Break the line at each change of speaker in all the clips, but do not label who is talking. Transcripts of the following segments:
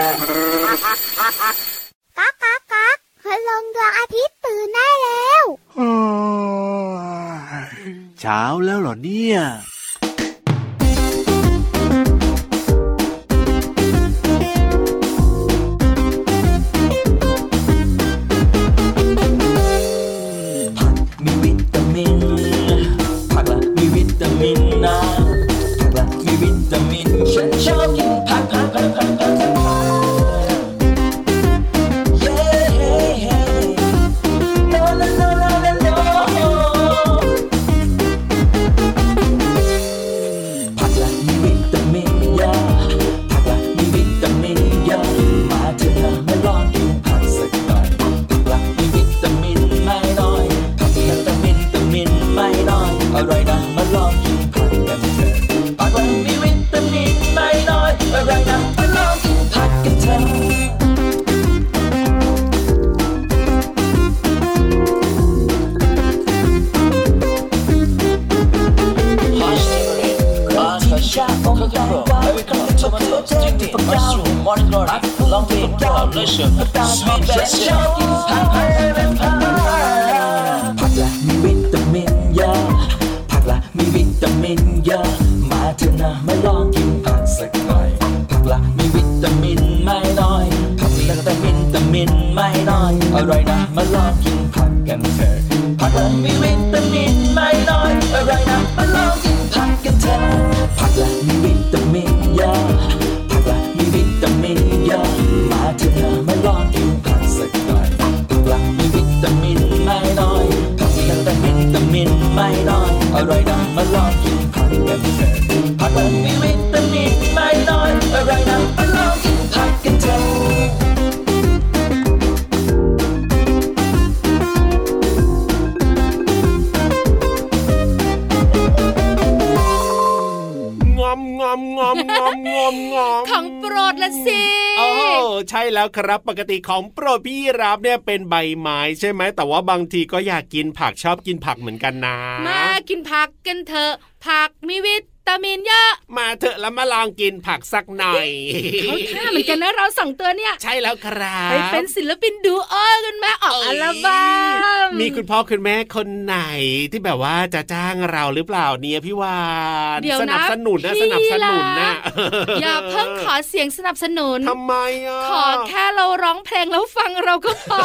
ก๊ากก๊ากก๊ากคืลงดวงอาทิตย์ตื่นได้แล้ว
เช้าแล้วเหรอเนี่ย
ผักมีวิต ผักมีวิตามินไม่น้อยอร่อยนะมาลองกินผักกันเถอะผักละมีวิตามินเยอะผักละมีวิตามินเยอะมาเถอะนะมาลองกินผักสักหน่อยผักละมีวิตามินไม่น้อยผักละแต่วิตามินไม่น้อยอร่อยนะมาลองกินผักกันเถอะผักละมีวิตามินไม่น้อยอร่อยนะ
ช่แล้วครับ ปกติของโปรดพี่รับเนี่ยเป็นใบไม้ใช่ไหมแต่ว่าบางทีก็อยากกินผักชอบกินผักเหมือนกันนะ
มากินผักกันเถอะผักมีวิตามินเยอะ
มาเถอะแล้วมาลองกินผักสักหน่อย
เขาท่าเหมือนกันนะเราสองตัวเนี่ย
ใช่แล้วครับ
ไปเป็นศิลปินดูโอกันไหมออกอัลบั้ม
มีคุณพ่อคุณแม่คนไหนที่แบบว่าจะจ้างเราหรือเปล่าเนี่ยพี่วาน
เดี๋ยว
ส
นะ
นัสนุนนะสนับสนุนนะ
พี่อย่าเพิ่งขอเสียงสนับสนุน
ทำไมอะ
ขอแค่เราร้องเพลงแล้วฟังเราก็พอ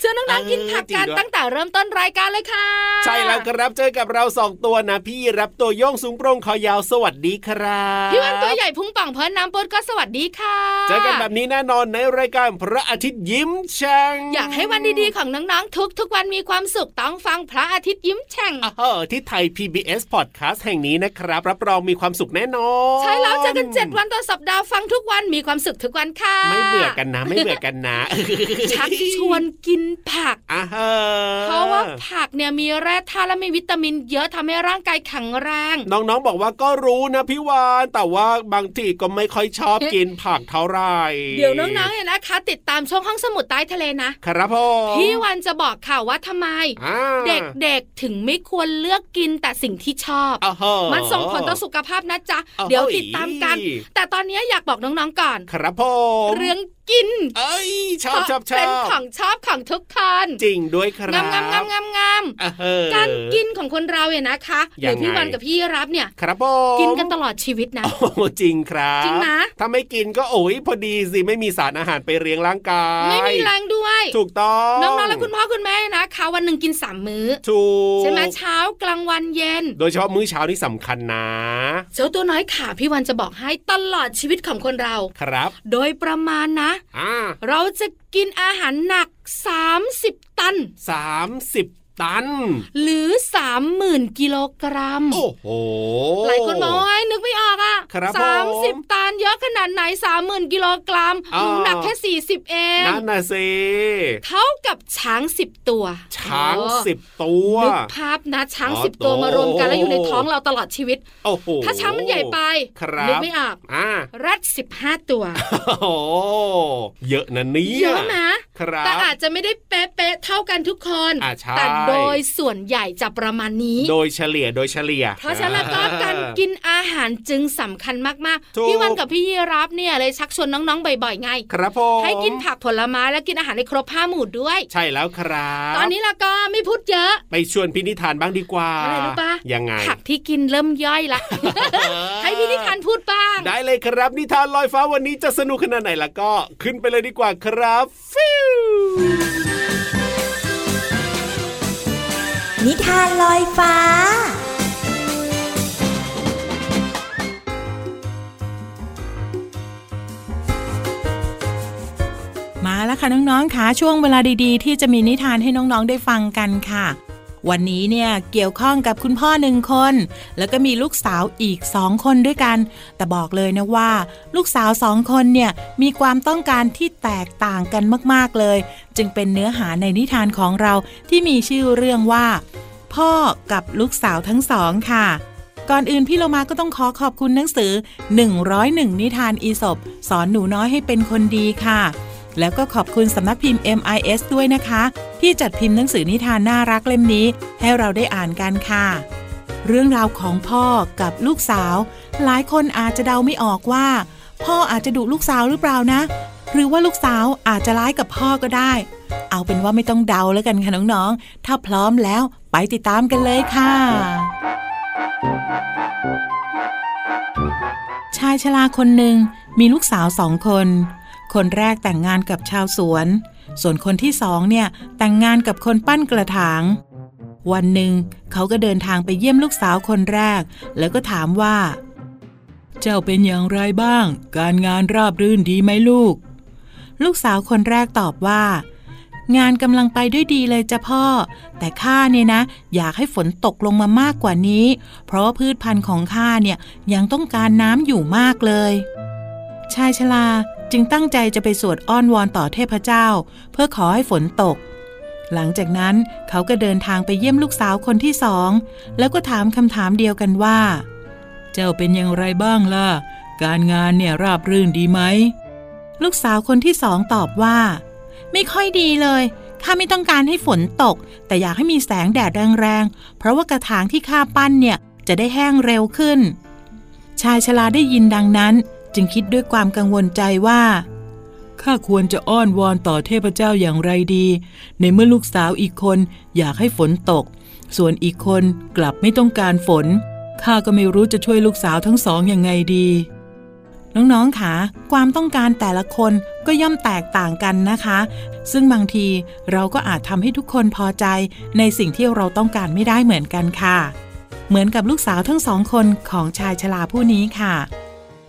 เชิญน้องๆกินผักกันตั้งแต่เริ่มต้นรายการเลยค่ะ
ใช่แล้วครับเจอกับเราสองตัวนะพี่รับตัวโยงสูงโปร่งคอยาวสวัสดีครับ
พี่วันตัวใหญ่พุงป่องเพิ่นน้ำปนก็สวัสดีค่ะ
เจอกันแบบนี้แน่นอนในรายการพระอาทิตย์ยิ้มแฉ่ง
อยากให้วันดีๆของน้องๆทุกๆวันมีความสุขต้องฟังพระอาทิตย์ยิ้มแฉ่ง
เออที่ไทย PBS Podcast แห่งนี้นะครับ รับรองมีความสุขแน่นอน
ใช่แล้วเจอกันเจ็ดวันต่อสัปดาห์ฟังทุกวันมีความสุขทุกวันค่ะ
ไม่เบื่อกันนะไม่เบื่อกันนะ
ชักชวนกินผัก
อ่าฮะ
เพราะว่าผักเนี่ยมีแร่ธาตุและมีวิตามิน เยอะทำให้ร่างกายแข็งแรง
น้องๆบอกว่าก็รู้นะพี่วาน แต่ว่าบางทีก็ไม่ค่อยชอบกินผักเท่าไหร่
เดี๋ยวน้องๆเนี่ยนะคะ ติดตามช่องห้องสมุดใต้ทะเลนะ
ครับพ่อ
พี่วันจะบอกค่ะว่าทำไม
อ่า
เด็กๆถึงไม่ควรเลือกกินแต่สิ่งที่ชอบ
อ่าฮะ
มันส่งผลต่อสุขภาพนะจ๊ะ
อ้าว
เดี๋ยวติดตามกัน
เฮ้ย
แต่ตอนนี้อยากบอกน้องๆก่อน
ครับพ่อ
เรื่อง กิน
เอ้ยชอบชอบช
เป็น
อบ
ของชอบของทุกคน
จริงด้วยครับ
งามงามงามงามงาม
อ่าฮะ
การกินของคนเราเนี่ยนะคะ
ยั
เดี๋ย
งไง
วพี่วันกับพี่รับเนี่ย
ครับผม
กินกันตลอดชีวิตนะ
โอ้จริงครับ
จริงนะ
ถ้าไม่กินก็โอ้ยพอดีสิไม่มีสารอาหารไปเลี้ยงร่างกาย
ไม่มีแรงด้วย
ถูกต้อง
น้องๆและคุณพ่อคุณแม่นะคะวันหนึ่งกินสามมื้อ
ถูก
ใช่ไหมเช้ากลางวันเย็น
โดยเฉพาะมื้อเช้านี่สำคัญนะ
เจ้าตัวน้อยขาพี่วันจะบอกให้ตลอดชีวิตของคนเรา
ครับ
โดยประมาณนะ
อ่า
เราจะกินอาหารหนัก 30 ตัน
สามสิบ ตัน
หรือ 30,000กิโลกรัม
โอ้โห
หลายคนบอกว่านึกไม่ออกอะ
ครับ
สาม
ผม
สิบตันเยอะขนาดไหนสามหมื่นกิโลกรัม
อ้าว
หนูหนักแค่สี่สิบเอง
นั่นน่ะสิ
เท่ากับช้างสิบตัว
ช้าง
โอ้
สิบตัว
นึกภาพนะช้าง
อ๋อ
สิบตัว
โต
มารวมกันแล้วอยู่ในท้องเราตลอดชีวิต
โอ้โห
ถ้าช้างมันใหญ่ไป
ครับ
นึกไม่ออก
อ่า
แรดสิบห้าตัว
โอ้โหเยอะนะเนี่ย
เยอะนะ
ครับ
แต่อาจจะไม่ได้เป๊ะๆเท่ากันทุกคน
อ่าใช่
แต่โดยส่วนใหญ่จะประมาณนี้
โดยเฉลี่ยโดยเฉลี่ย
เพราะฉะนั้นแล้วก็การกินอาหารจึงสำคัญมาก
ถูก
ๆพี่วันกับพี่ยีรับเนี่ยเลยชักชวนน้องๆบ่อยๆไง
ครับผม
ให้กินผักผลไม้และกินอาหารในครบห้าหมู่ด้วย
ใช่แล้วครับ
ตอนนี้ละก็ไม่พูดเยอะ
ไปชวนพินิธานบ้างดีกว่า
อะไรรู้ปะ
ยังไง
ผักที่กินเริ่มย่อยละให้พี่นิทานพูดบ้าง
ได้เลยครับ นิทานลอยฟ้าวันนี้จะสนุกขนาดไหนล่ะก็ ขึ้นไปเลยดีกว่าครับฟิว
นิทานลอยฟ้า
มาแล้วค่ะน้องๆค่ะช่วงเวลาดีๆ ที่จะมีนิทานให้น้องๆได้ฟังกันค่ะ วันนี้เนี่ยเกี่ยวข้องกับคุณพ่อหนึ่งคน แล้วก็มีลูกสาวอีกสองคนด้วยกัน แต่บอกเลยนะว่า ลูกสาวสองคนเนี่ยมีความต้องการที่แตกต่างกันมากๆเลย จึงเป็นเนื้อหาในนิทานของเราที่มีชื่อเรื่องว่า พ่อกับลูกสาวทั้งสองค่ะก่อนอื่นพี่เรามาก็ต้องขอขอบคุณหนังสือ 101 นิทานอีสบสอนหนูน้อยให้เป็นคนดีค่ะ แล้วก็ขอบคุณสำนักพิมพ์ MIS ด้วยนะคะ ที่จัดพิมพ์หนังสือนิทานน่ารักเล่มนี้ ให้เราได้อ่านกันค่ะ เรื่องราวของพ่อกับลูกสาว หลายคนอาจจะเดาไม่ออกว่า พ่ออาจจะดุลูกสาวหรือเปล่านะ หรือว่าลูกสาวอาจจะร้ายกับพ่อก็ได้ เอาเป็นว่าไม่ต้องเดาแล้วกันค่ะน้องๆ ถ้าพร้อมแล้วไปติดตามกันเลยค่ะชายชราคนหนึ่งมีลูกสาวสองคน คนแรกแต่งงานกับชาวสวน ส่วนคนที่สองเนี่ยแต่งงานกับคนปั้นกระถาง วันหนึ่งเขาก็เดินทางไปเยี่ยมลูกสาวคนแรก แล้วก็ถามว่า เจ้าเป็นอย่างไรบ้าง การงานราบรื่นดีไหมลูก ลูกสาวคนแรกตอบว่า งานกำลังไปด้วยดีเลยจ้ะพ่อ แต่ข้าเนี่ยนะ อยากให้ฝนตกลงมามากกว่านี้ เพราะว่าพืชพันธุ์ของข้าเนี่ยยังต้องการน้ำอยู่มากเลยชายชรา จึงตั้งใจจะไปสวดอ้อนวอนต่อเทพเจ้า เพื่อขอให้ฝนตก หลังจากนั้นเขาก็เดินทางไปเยี่ยมลูกสาวคนที่สอง แล้วก็ถามคำถามเดียวกันว่า เจ้าเป็นอย่างไรบ้างล่ะ การงานเนี่ยราบรื่นดีไหม ลูกสาวคนที่สองตอบว่า ไม่ค่อยดีเลยข้าไม่ต้องการให้ฝนตก แต่อยากให้มีแสงแดดแรงๆ เพราะว่ากระถางที่ข้าปั้นเนี่ยจะได้แห้งเร็วขึ้น ชายชราได้ยินดังนั้น จึงคิดด้วยความกังวลใจว่าข้าควรจะอ้อนวอนต่อเทพเจ้าอย่างไรดี ในเมื่อลูกสาวอีกคนอยากให้ฝนตก ส่วนอีกคนกลับไม่ต้องการฝนข้าก็ไม่รู้จะช่วยลูกสาวทั้งสองอยังไงดี น้องๆค่ะความต้องการแต่ละคนก็ย่อมแตกต่างกันนะคะ ซึ่งบางทีเราก็อาจทำให้ทุกคนพอใจในสิ่งที่เราต้องการไม่ได้เหมือนกันค่ะ เหมือนกับลูกสาวทั้งสองคนของชายชราผู้นี้ค่ะ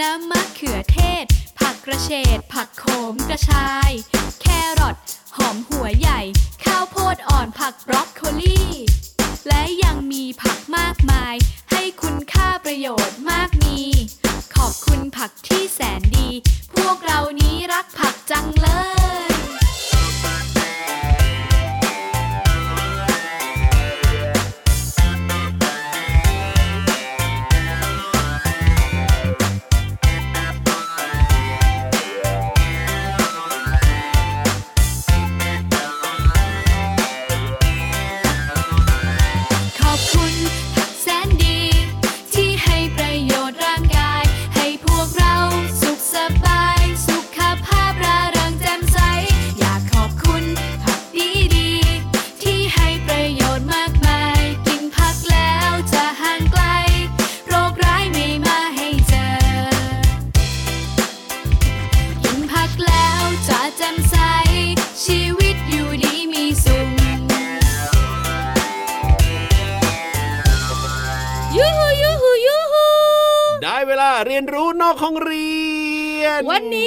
น้ำมะเขือเทศ ผักกระเฉด ผักโขมกระชาย แครอทหอมหัวใหญ่ ข้าวโพดอ่อนผักบรอกโคลีและยังมีผักมากมาย ให้คุณค่าประโยชน์มากมี ขอบคุณผักที่แสนดี พวกเรานี้รักผักจังเลย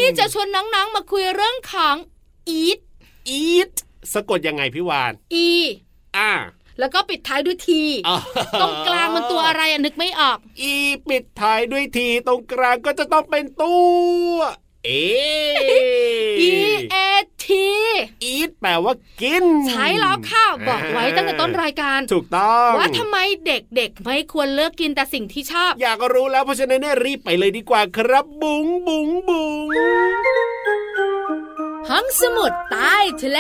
วันนี้จะชว
นน้อง
ๆมาคุยเรื่องของ eat
eat สะกดยังไงพี่วาน
e
อ่า
แล้วก็ปิดท้ายด้วย t
อ๋อ
ตรงกลางมันตัวอะไรอะนึกไม่ออก
อีปิดท้ายด้วยทีตรงกลางก็จะต้องเป็นตัว เอ
e a t
อีทแปลว่ากิน
ใช้แล้วค่ะบอกไว้ตั้งแต่ต้นรายการ
ถูกต้อง
ว่าทำไมเด็กๆ ไม่ควรเลิกกินแต่สิ่งที่ชอบ
อยากรู้แล้วเพราะฉะนั้นเนี่ยรีบไปเลยดีกว่าครับ บุ๋งบุ๋งบุ๋ง
ห้องสมุดใต้ทะเล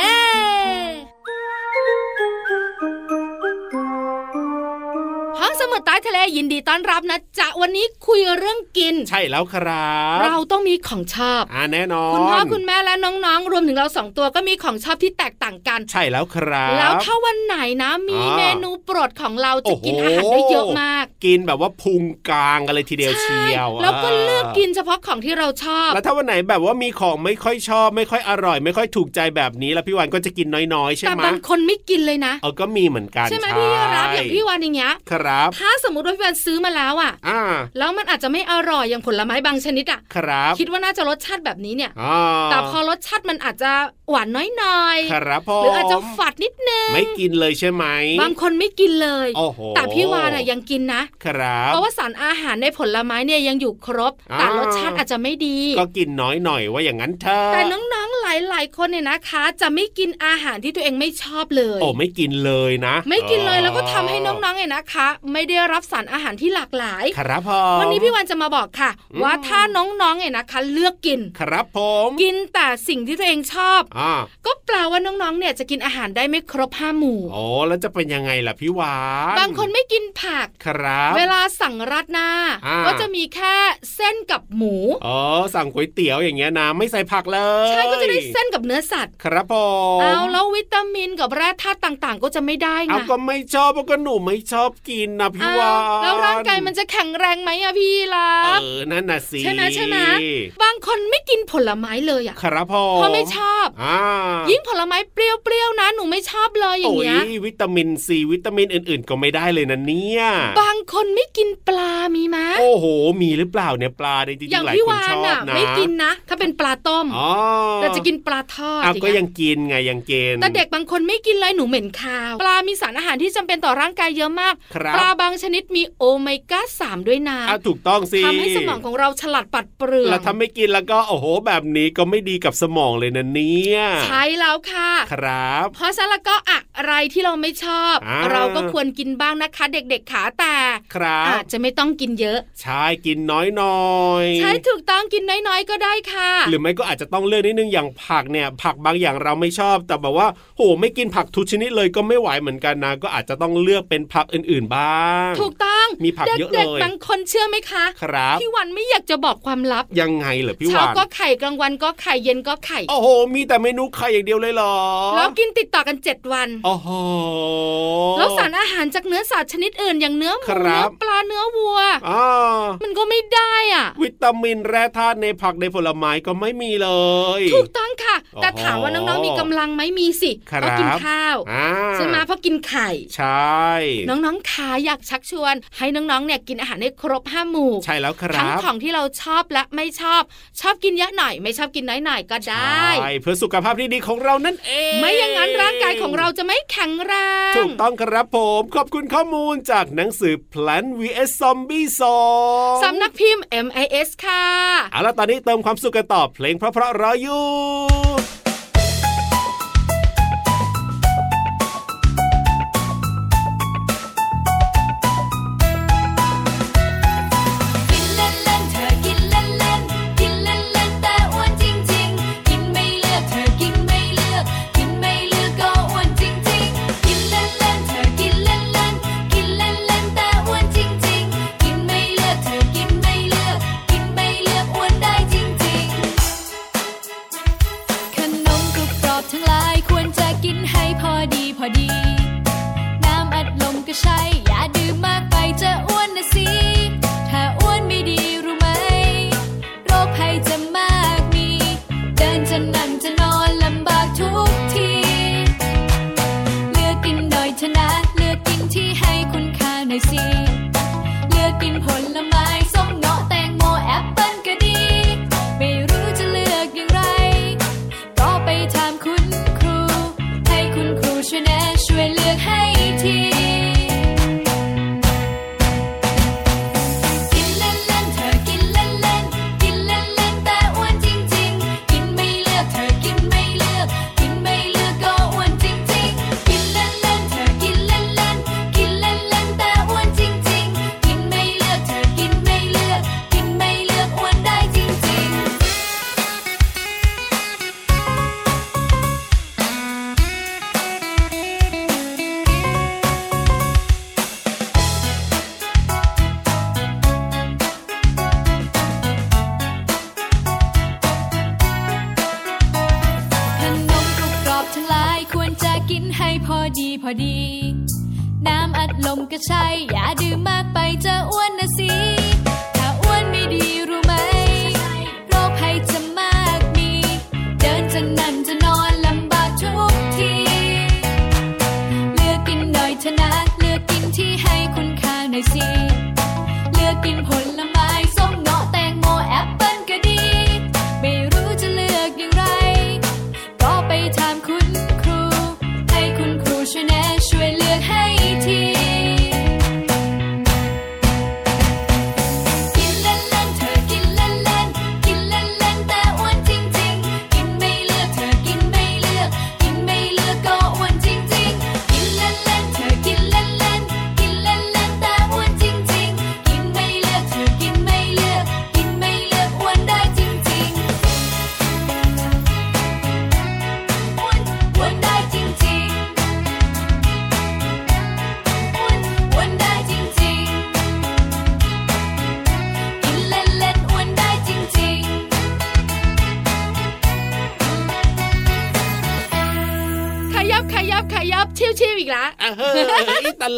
สมุดใต้ทะเลยินดีต้อนรับนะจ๊ะวันนี้คุยเรื่องกิน
ใช่แล้วครับ
เราต้องมีของชอบ
อ่าแน่นอน
คุณพ่อคุณแม่และน้องๆ รวมถึงเราสองตัวก็มีของชอบที่แตกต่างกัน
ใช่แล้วครับ
แล้วถ้าวันไหนนะมี
อ่า
เมนูโปรดของเราจะ
โอ้โห
กินอาหารได้เยอะมาก
กินแบบว่าพุงกลางกันเลยทีเดียวเชียว
ใช่แล้วก็เลือกกินเฉพาะของที่เราชอบ
แล้วถ้าวันไหนแบบว่ามีของไม่ค่อยชอบ ไม่ค่อยอร่อย ไม่ค่อยถูกใจแบบนี้แล้วพี่วันก็จะกินน้อยๆใช่
แต่
ไหม
บางคนไม่กินเลยนะ
เออก็มีเหมือนกัน
ใช่ไหมพี่รับอย่างพี่วันอย่างเงี้ย
ครับ
ถ้าสมมติว่าพี่วันซื้อมาแล้วอะ
อ่า
แล้วมันอาจจะไม่อร่อยอย่างผลไม้บางชนิดอะ
ครับ
คิดว่าน่าจะรสชาติแบบนี้เนี่ย
อ่า
แต่พอรสชาติมันอาจจะหวานน้อย
ครับผ
ๆ
ม
หรืออาจจะฝาดนิดนึง
ไม่กินเลยใช่ไหม
บางคนไม่กินเลย
โอ้โห
แต่พี่วานอะยังกินนะ
ครับ
เพราะว่าสารอาหารในผลไม้เนี่ยยังอยู่ครบ
อ่า
แต่รสชาติอาจจะไม่ดี
ก็กินน้อยหน่อยว่าอย่างนั้นเถอะ
แต่น้องๆหลายๆคนเนี่ยนะคะ จะไม่กินอาหารที่ตัวเองไม่ชอบเลย
โอ้ไม่กินเลยนะ
ไม่กินเลยแล้วก็ทำให้น้องๆเนี่ยนะคะ ไม่ได้รับสารอาหารที่หลากหลาย
ครับผม
วันนี้พี่วันจะมาบอกค่ะ
อืม
ว่าถ้าน้องๆเนี่ยนะคะ เลือกกิน
ครับผม
กินแต่สิ่งที่ตัวเองชอบ
อ่า
ก็แปลว่าน้องๆเนี่ยจะกินอาหารได้ไม่ครบห้าหมู่
โอ้แล้วจะเป็นยังไงล่ะพี่วาน
บางคนไม่กินผัก
ครับ
เวลาสั่งราดหน้า
อ่า
ก็จะมีแค่เส้นกับหมู
อ๋อสั่งก๋วยเตี๋ยวอย่างเงี้ยนะไม่ใส่ผักเลย
ใช่ก็จะได้เส้นกับเนื้อสัตว์
ครับผม
เอาแล้ววิตามินกับแร่ธาตุต่างๆ ก็จะไม่ได้ไง
เอาก็ไม่ชอบเพราะก็หนูไม่ชอบกินนะพี่
อ้าว
วาน
แล้วร่างกายมันจะแข็งแรงไหมอะพี่ล่ะ
เออนั่นน่ะสิ
ใช่ไหมใช่ไหมบางคนไม่กินผลไม้เลยอะ
ครับผม
เพราะไม่ชอบ
อ่า
ยิ่งผลไม้เปรี้ยวๆนะหนูไม่ชอบเลยอย่างเงี้ย
โอ้วิตามินซีวิตามินอื่น ๆ ก็ไม่ได้เลยนะเนี่ย
บางคนไม่กินปลามีไหม
โอ้โห มีหรือเปล่าเนี่ยปลาเนี่ยจริ
อย่าง
งๆหลาย
พี่
คน
วา
ช
น
อบ
อะ
นะ
ไม่กินนะ ถ้าเป็นปลาต้ม
อ๋อ
แต่จะกินปลาทอด
อ้าว
อย่าง
ก็
เงี้ย
ยังกินไงยังกิน
แต่เด็กบางคนไม่กินเลยหนูเหม็นคาว ปลามีสารอาหารที่จำเป็นต่อร่างกายเยอะมาก
ครับ
ปลาบางชนิดมีโอเมก้าสามด้วยนะ
อะถูกต้องสิ
ทำให้สมองของเราฉลาดปัดเปลือง
แล้วถ้าไม่กินแล้วก็โอ้โห แบบนี้ก็ไม่ดีกับสมองเลยนะเนี่ย
ใช่แล้วค่ะ
ครับ
เพราะฉะนั้นแล้วก็อะไรที่เราไม่ชอบ
อ่า
เราก็ควรกินบ้างนะคะ เด็กๆขาแต่
ครับ
อาจจะไม่ต้องกินเยอะ
ใช่กินน้อยหน่อย
ใช่ถูกต้องกินน้อยๆก็ได้ค่ะ
หรือไม่ก็อาจจะต้องเลือกนิดนึงอย่างผักเนี่ย ผักบางอย่างเราไม่ชอบ แต่แบบว่าโหไม่กินผักทุกชนิดเลยก็ไม่ไหวเหมือนกันนะก็อาจจะต้องเลือกเป็นผักอื่นๆบ้าง
ถูกต้อง
มีผักเยอะเลย
ด็กๆบางคนเชื่อไหมคะ
ครับ
พี่วันไม่อยากจะบอกความลับ
ยังไงเหรอพี่
เช้าวา
น
ก็ไข่กลางวันก็ไข่เย็นก็ไข่
โอ้โหมีแต่เมนูไข่อย่างเดียวเลยเหรอ
แล้วกินติดต่อกันเจ็ดวัน
โอ้โห
แล้วสารอาหารจากเนื้อสัตว์ชนิดอื่นอย่างเนื้อหมู
ครั
เนื้อบปลาเนื้อวัว
อ่า
มันก็ไม่ได้อะ
วิตามินแร่ธาตุในผักในผลไม้ก็ไม่มีเลย
ถูกต้องค่ะ แต่ถามว่าน้องๆมีกำลังไหมมีสิ
ครับ
ก็กินข้าว
อ่า
ใช่ไหมเพราะกินไข่
ใช่
น้องๆขาอยากชักชวน ให้น้องๆเนี่ยกินอาหารให้ครบห้าหมู่
ใช่แล้วครั
ทั้ง
บ
ของที่เราชอบและไม่ชอบ ชอบกินเยอะหน่อย ไม่ชอบกินน้อยหน่อยก็ได้
ใช่เพื่อสุขภาพที่ดีของเรานั่นเอง
ไม่อย่างนั้นร่างกายของเราจะไม่แข็งแรง
ถูกต้องครับผมขอบคุณข้อมูลจากหนังสือ Plan vs Zombie 2
สำนักพิมพ์ MIS ค่ะ
เอาล่ะตอนนี้เติมความสุขกันต่อเพลงเพราะๆรออยู่
น้ำอัดลมก็ใช่ อย่าดื่มมากไปจะอ้วนนะสิ ถ้าอ้วนไม่ดีรู้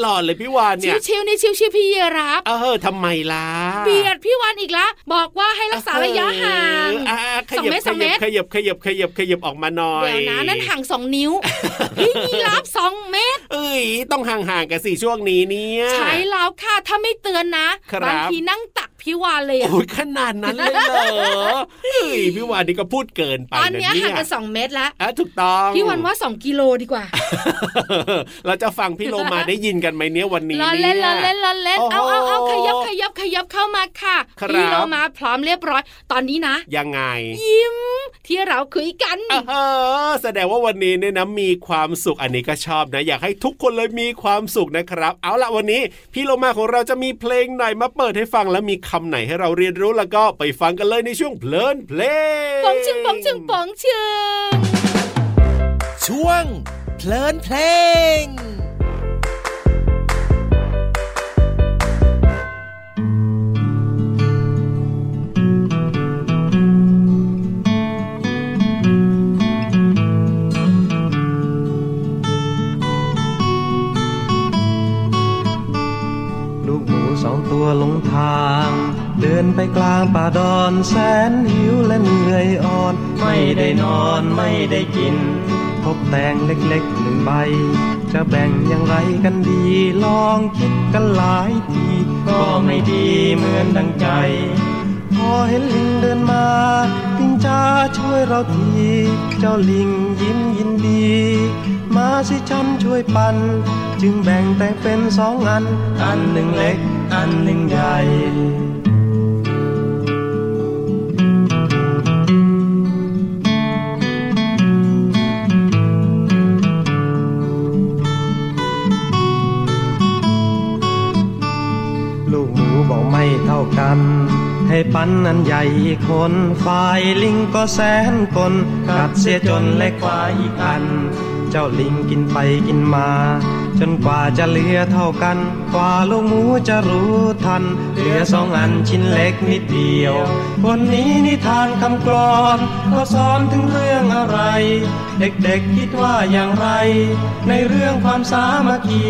ลอดเลยพี่วาน
ชิ
เนี่
วยชิวๆนี่ชิวชิวๆพี่เยรับ
เออเฮ้ยทำไมล่ะ
เบียดพี่วันอีกละบอกว่าให้รักษาระยะห่าง
เอออะข
สอง
ยับ
เมตร
ข
สองเม
ยับ
ตร
ขยับขยับขยับขยับออกมาหน่อย
เดี๋ยวนะนั่นห่างสองนิ้วพี่ยีรับสองเมตร
เอ้ยต้องห่างๆกันสิช่วงนี้เนี่ย
ใช้แล้วค่ะถ้าไม่เตือนนะครับบางทีนั่งตัก พี่วานเลยอะ
โอ้ยขนาดนั้นเลยเหรอเฮ้ยพี่วานนี่ก็พูดเกินไป
ตอน
นะ
เนี้ย
เนี่
ห่าง
ย
กันสองเมตรแล้ว
อะถูกต้อง
พี่วันว่าสองกิโลดีกว่า
เราจะฟังพี่โลมาได้ยินกันไหมเนี่ยวันนี้
ล้อ
เนี่
เล่
ย
นล้อเล่นล้อเล่น
โอ้โห
เอาเอาเอาขยับขยับขยับเข้ามาค่ะ
ครับ
พี่เรามาพร้อมเรียบร้อย ตอนนี้นะ
ยังไง
ยิ้มที่เราคุยกัน
เออแสดงว่าวันนี้เนี่ยนะมีความสุขอันนี้ก็ชอบนะ อยากให้ทุกคนเลยมีความสุขนะครับ เอาละวันนี้ พี่โลมาของเราจะมีเพลงไหนมาเปิดให้ฟังแล้วมีคำไหนให้เราเรียนรู้แล้วก็ไปฟังกันเลยในช่วงเพลินเพลง
ปองชึงปองชึงปองชึง
ช่วงเพลินเพลง
นไปกลางป่าดอนแสนหิวและเหนื่อยอ่อน ไม่ได้นอนไม่ได้กิน พบแตงเล็กๆหนึ่งใบ จะแบ่งอย่างไรกันดี ลองคิดกันหลายที ก็ไม่ดีเหมือนดังใจ พอเห็นลิงเดินมาลิงจ้าช่วยเราที เจ้าลิงยิ้มยินดี มาสิฉันช่วยปัน จึงแบ่งแต่งเป็นสองอัน อันหนึ่งเล็ก อันหนึ่งใหญ่ กัน ให้ปันนั้นใหญ่คนฝ่ายลิงก็แสนกลกัดเสียจนเล็กกว่าอีกอัน เจ้าลิงกินไปกินมา จนกว่าจะเหลือเท่ากัน กว่าลูกหมูจะรู้ทัน เหลือสองอันชิ้นเล็กนิดเดียววันนี้นิทานคำกลอนก็สอนถึงเรื่องอะไร เด็กๆคิดว่าอย่างไร ในเรื่องความสามัคคี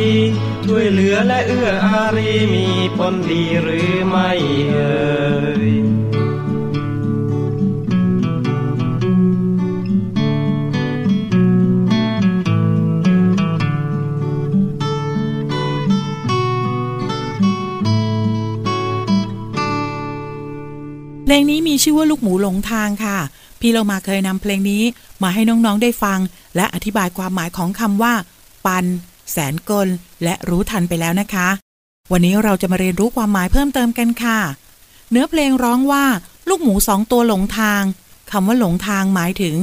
ช่วยเหลือและเอื้ออารีมีผลดีหรือไม่เอ่ย
ลงนี้มีชื่อว่าลูกหมูหลงทางค่ะ พี่เรามาเคยนำเพลงนี้มาให้น้องๆได้ฟัง และอธิบายความหมายของคำว่า ปัน แสนกล และรู้ทันไปแล้วนะคะ วันนี้เราจะมาเรียนรู้ความหมายเพิ่มเติมกันค่ะ เนื้อเพลงร้องว่า ลูกหมูสองตัวหลงทางคำว่าหลงทางหมายถึง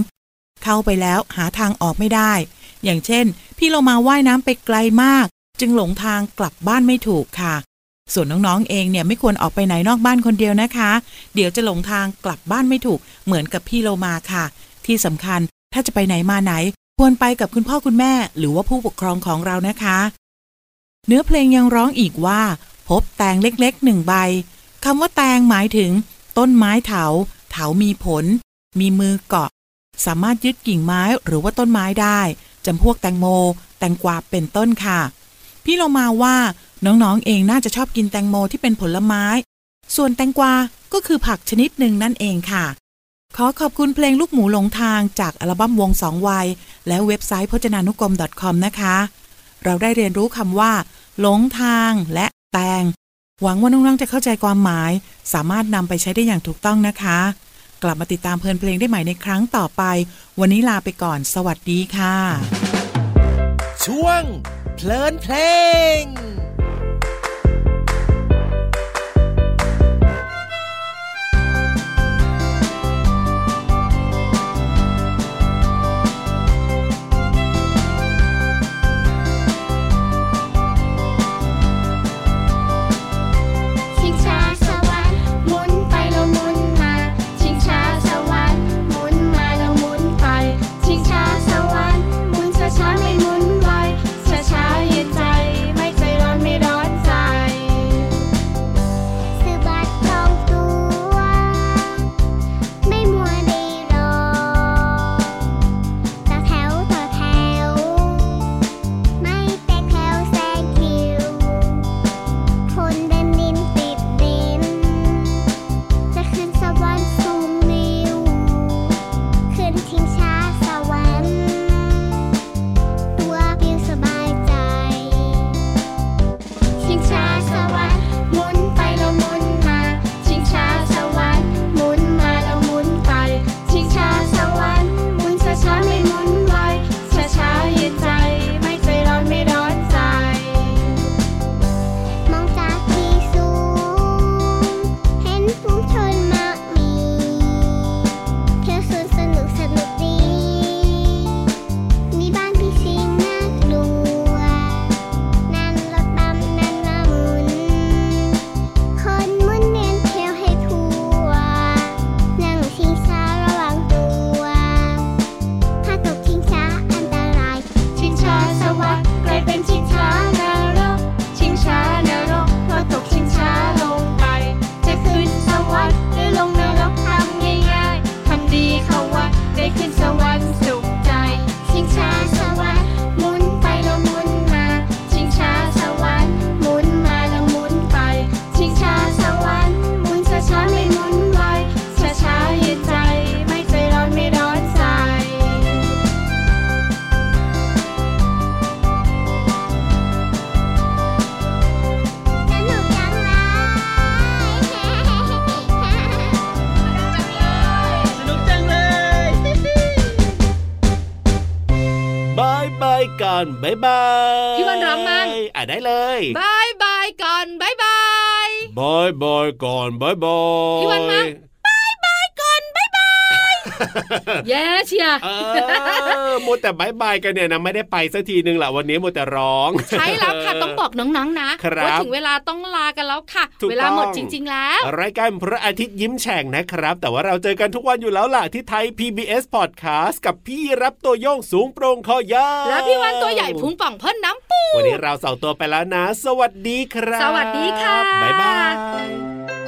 เข้าไปแล้วหาทางออกไม่ได้ อย่างเช่น พี่เรามาว่ายน้ำไปไกลมาก จึงหลงทางกลับบ้านไม่ถูกค่ะ ส่วนน้องๆเองเนี่ยไม่ควรออกไปไหนนอกบ้านคนเดียวนะคะ เดี๋ยวจะหลงทางกลับบ้านไม่ถูกเหมือนกับพี่โลมาค่ะ ที่สำคัญถ้าจะไปไหนมาไหน ควรไปกับคุณพ่อคุณแม่ หรือว่าผู้ปกครองของเรานะคะ เนื้อเพลงยังร้องอีกว่า พบแตงเล็กๆหนึ่งใบคำว่าแตงหมายถึง ต้นไม้เถา เถามีผล มีมือเกาะ สามารถยึดกิ่งไม้หรือว่าต้นไม้ได้จำพวกแตงโม แตงกวาเป็นต้นค่ะ พี่เรามาว่า น้องๆเองน่าจะชอบกินแตงโมที่เป็นผลไม้ ส่วนแตงกวาก็คือผักชนิดหนึ่งนั่นเองค่ะ ขอขอบคุณเพลงลูกหมูหลงทางจากอัลบั้มวงสองวัย และเว็บไซต์พจนานุกรม .com นะคะ เราได้เรียนรู้คำว่า หลงทางและแตง หวังว่าน้องๆจะเข้าใจความหมาย สามารถนำไปใช้ได้อย่างถูกต้องนะคะ กลับมาติดตามเพลินเพลงได้ใหม่ในครั้งต่อไป วันนี้ลาไปก่อน สวัสดีค่ะ
ช่วงเพลินเพลง
what? าย
บาย
ก่อนบาย แย่เชียร์
เออมัวแต่บายบายกันเนี่ยนะไม่ได้ไปสักทีนึงแหละวันนี้มัวแต่ร้อง
ใช่แล้วค่ะต้องบอกน้องๆนะครับว่าถึงเวลาต้องลากันแล้วค่ะ
ถูก
เวลาหมด
ต้อง
จริง ๆ แล้ว
รายการพระอาทิตย์ยิ้มแฉ่งนะครับ แต่ว่าเราเจอกันทุกวันอยู่แล้วล่ะที่ไทย PBS Podcast กับพี่รับตัวโยงสูงโปร่งคอยาว
แล้วพี่วันตัวใหญ่พุงป่องพ่นน้ำปู
วันนี้เราสองตัวไปแล้วนะ สวัสดีครับ
สวัสดีค่ะ
บ๊ายบาย